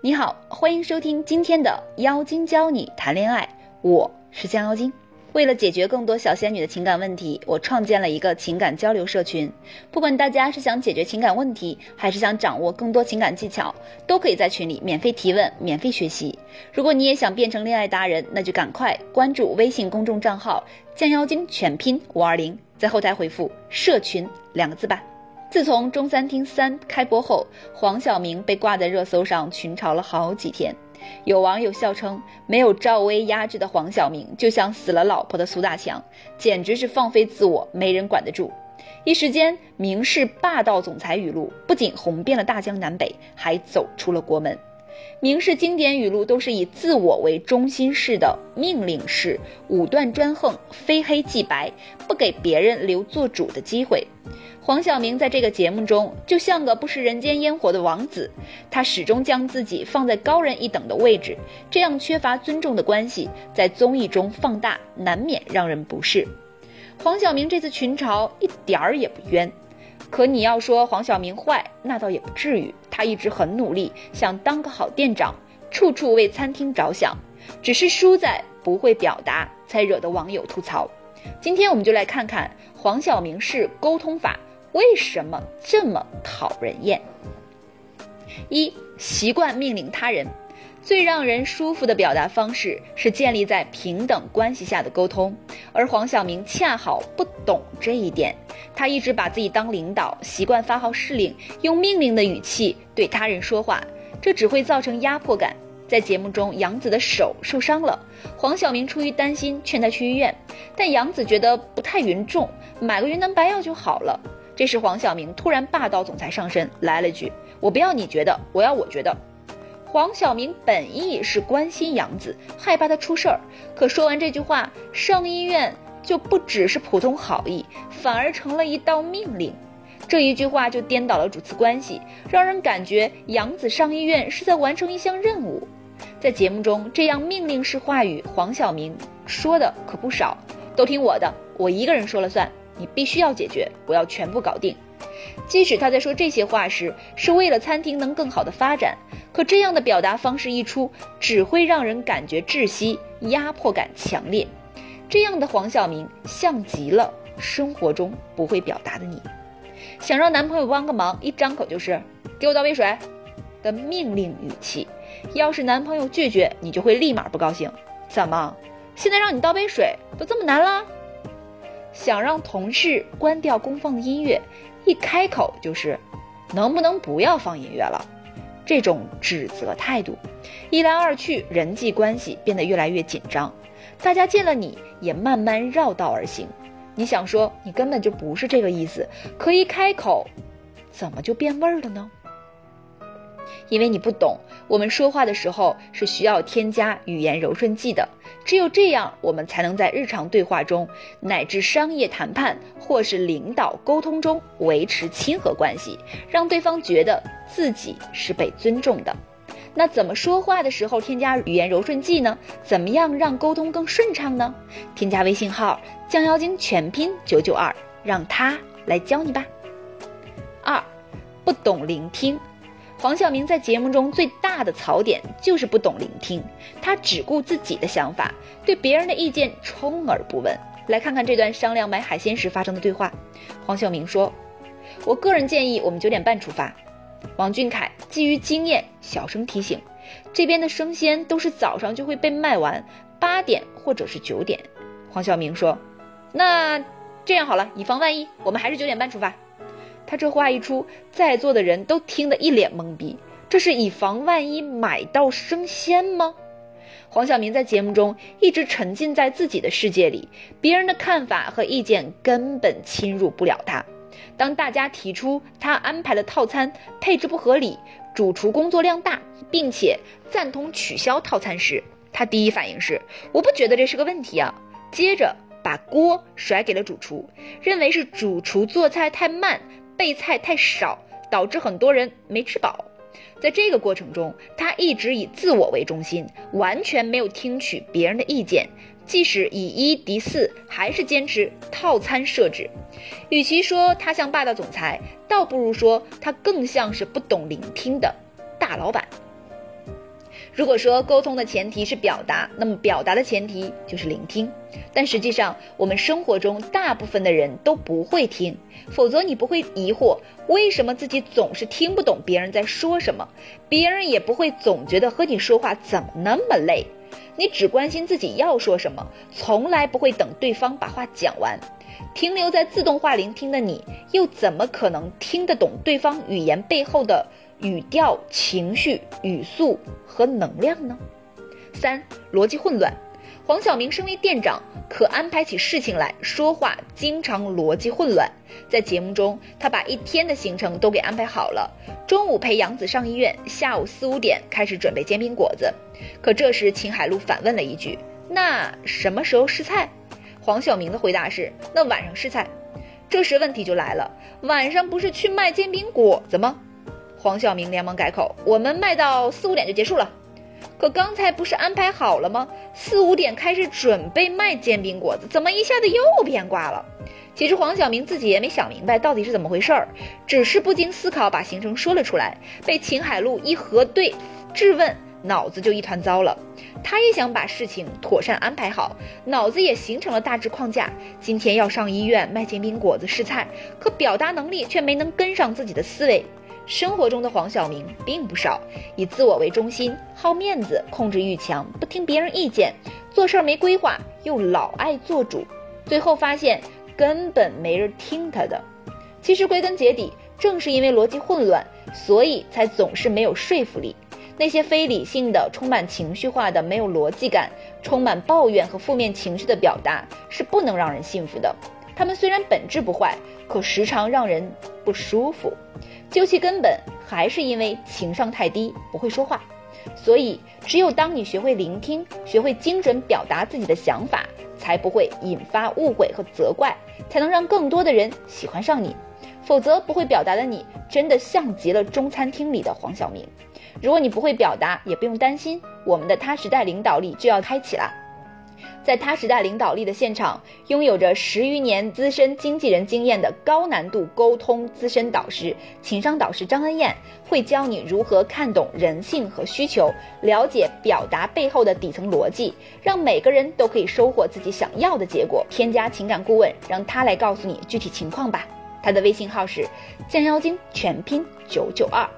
你好，欢迎收听今天的妖精教你谈恋爱，我是江妖精。为了解决更多小仙女的情感问题，我创建了一个情感交流社群。不管大家是想解决情感问题，还是想掌握更多情感技巧，都可以在群里免费提问、免费学习。如果你也想变成恋爱达人，那就赶快关注微信公众账号“降妖精”全拼五二零，在后台回复“社群”两个字吧。自从《中餐厅三》开播后，黄晓明被挂在热搜上群嘲了好几天。有网友笑称，没有赵薇压制的黄晓明，就像死了老婆的苏大强，简直是放飞自我，没人管得住。一时间，明式霸道总裁语录不仅红遍了大江南北，还走出了国门。明式经典语录都是以自我为中心式的命令式，武断专横，非黑即白，不给别人留做主的机会。黄晓明在这个节目中就像个不食人间烟火的王子，他始终将自己放在高人一等的位置，这样缺乏尊重的关系在综艺中放大，难免让人不适。黄晓明这次群嘲一点儿也不冤，可你要说黄晓明坏，那倒也不至于，他一直很努力，想当个好店长，处处为餐厅着想，只是输在不会表达，才惹得网友吐槽。今天我们就来看看黄晓明式沟通法。为什么这么讨人厌？一习惯命令他人，最让人舒服的表达方式是建立在平等关系下的沟通，而黄晓明恰好不懂这一点，他一直把自己当领导，习惯发号施令，用命令的语气对他人说话，这只会造成压迫感。在节目中，杨子的手受伤了，黄晓明出于担心劝他去医院，但杨子觉得不太严重，买个云南白药就好了。这时，黄晓明突然霸道总裁上身，来了句：“我不要你觉得，我要我觉得。”黄晓明本意是关心杨子，害怕他出事儿，可说完这句话，上医院就不只是普通好意，反而成了一道命令。这一句话就颠倒了主次关系，让人感觉杨子上医院是在完成一项任务。在节目中，这样命令式话语，黄晓明说的可不少，都听我的，我一个人说了算。你必须要解决，我要全部搞定。即使他在说这些话时是为了餐厅能更好的发展，可这样的表达方式一出，只会让人感觉窒息，压迫感强烈。这样的黄晓明像极了生活中不会表达的你。想让男朋友帮个忙，一张口就是“给我倒杯水”的命令语气。要是男朋友拒绝，你就会立马不高兴。怎么，现在让你倒杯水都这么难了？想让同事关掉公放的音乐，一开口就是“能不能不要放音乐了”，这种指责态度，一来二去，人际关系变得越来越紧张。大家见了你也慢慢绕道而行。你想说你根本就不是这个意思，可一开口，怎么就变味儿了呢？因为你不懂，我们说话的时候是需要添加语言柔顺剂的，只有这样，我们才能在日常对话中，乃至商业谈判或是领导沟通中维持亲和关系，让对方觉得自己是被尊重的。那怎么说话的时候添加语言柔顺剂呢？怎么样让沟通更顺畅呢？添加微信号降妖精全拼九九二，让他来教你吧。二，不懂聆听。黄晓明在节目中最大的槽点就是不懂聆听，他只顾自己的想法，对别人的意见充耳不闻。来看看这段商量买海鲜时发生的对话。黄晓明说：“我个人建议我们九点半出发。”王俊凯基于经验小声提醒：“这边的生鲜都是早上就会被卖完，八点或者是九点。”黄晓明说：“那这样好了，以防万一，我们还是九点半出发。”他这话一出，在座的人都听得一脸懵逼。这是以防万一买到生鲜吗？黄晓明在节目中一直沉浸在自己的世界里，别人的看法和意见根本侵入不了他。当大家提出他安排的套餐配置不合理，主厨工作量大，并且赞同取消套餐时，他第一反应是我不觉得这是个问题啊。接着把锅甩给了主厨，认为是主厨做菜太慢。备菜太少，导致很多人没吃饱。在这个过程中，他一直以自我为中心，完全没有听取别人的意见。即使以一敌四，还是坚持套餐设置。与其说他像霸道总裁，倒不如说他更像是不懂聆听的大老板。如果说沟通的前提是表达，那么表达的前提就是聆听。但实际上，我们生活中大部分的人都不会听，否则你不会疑惑为什么自己总是听不懂别人在说什么，别人也不会总觉得和你说话怎么那么累。你只关心自己要说什么，从来不会等对方把话讲完。停留在自动化聆听的你，又怎么可能听得懂对方语言背后的语调、情绪、语速和能量呢？三、逻辑混乱。黄晓明身为店长，可安排起事情来说话，经常逻辑混乱。在节目中，他把一天的行程都给安排好了，中午陪杨子上医院，下午四五点开始准备煎饼果子。可这时，秦海璐反问了一句：“那什么时候试菜？”黄晓明的回答是：“那晚上试菜。”这时问题就来了，晚上不是去卖煎饼果子吗？黄晓明连忙改口：“我们卖到四五点就结束了。”可刚才不是安排好了吗？四五点开始准备卖煎饼果子，怎么一下子又变卦了？其实黄晓明自己也没想明白到底是怎么回事儿，只是不经思考把行程说了出来，被秦海璐一核对质问，脑子就一团糟了。他也想把事情妥善安排好，脑子也形成了大致框架。今天要上医院卖煎饼果子试菜，可表达能力却没能跟上自己的思维。生活中的黄晓明并不少，以自我为中心，好面子，控制欲强，不听别人意见，做事儿没规划，又老爱做主，最后发现根本没人听他的。其实归根结底，正是因为逻辑混乱，所以才总是没有说服力。那些非理性的、充满情绪化的、没有逻辑感、充满抱怨和负面情绪的表达，是不能让人信服的。他们虽然本质不坏，可时常让人不舒服。究其根本，还是因为情商太低，不会说话。所以，只有当你学会聆听，学会精准表达自己的想法，才不会引发误会和责怪，才能让更多的人喜欢上你。否则，不会表达的你，真的像极了中餐厅里的黄晓明。如果你不会表达，也不用担心，我们的他时代领导力就要开启了。在他时代领导力的现场，拥有着十余年资深经纪人经验的高难度沟通资深导师、情商导师张恩燕，会教你如何看懂人性和需求，了解表达背后的底层逻辑，让每个人都可以收获自己想要的结果。添加情感顾问，让他来告诉你具体情况吧。他的微信号是降妖精全拼九九二。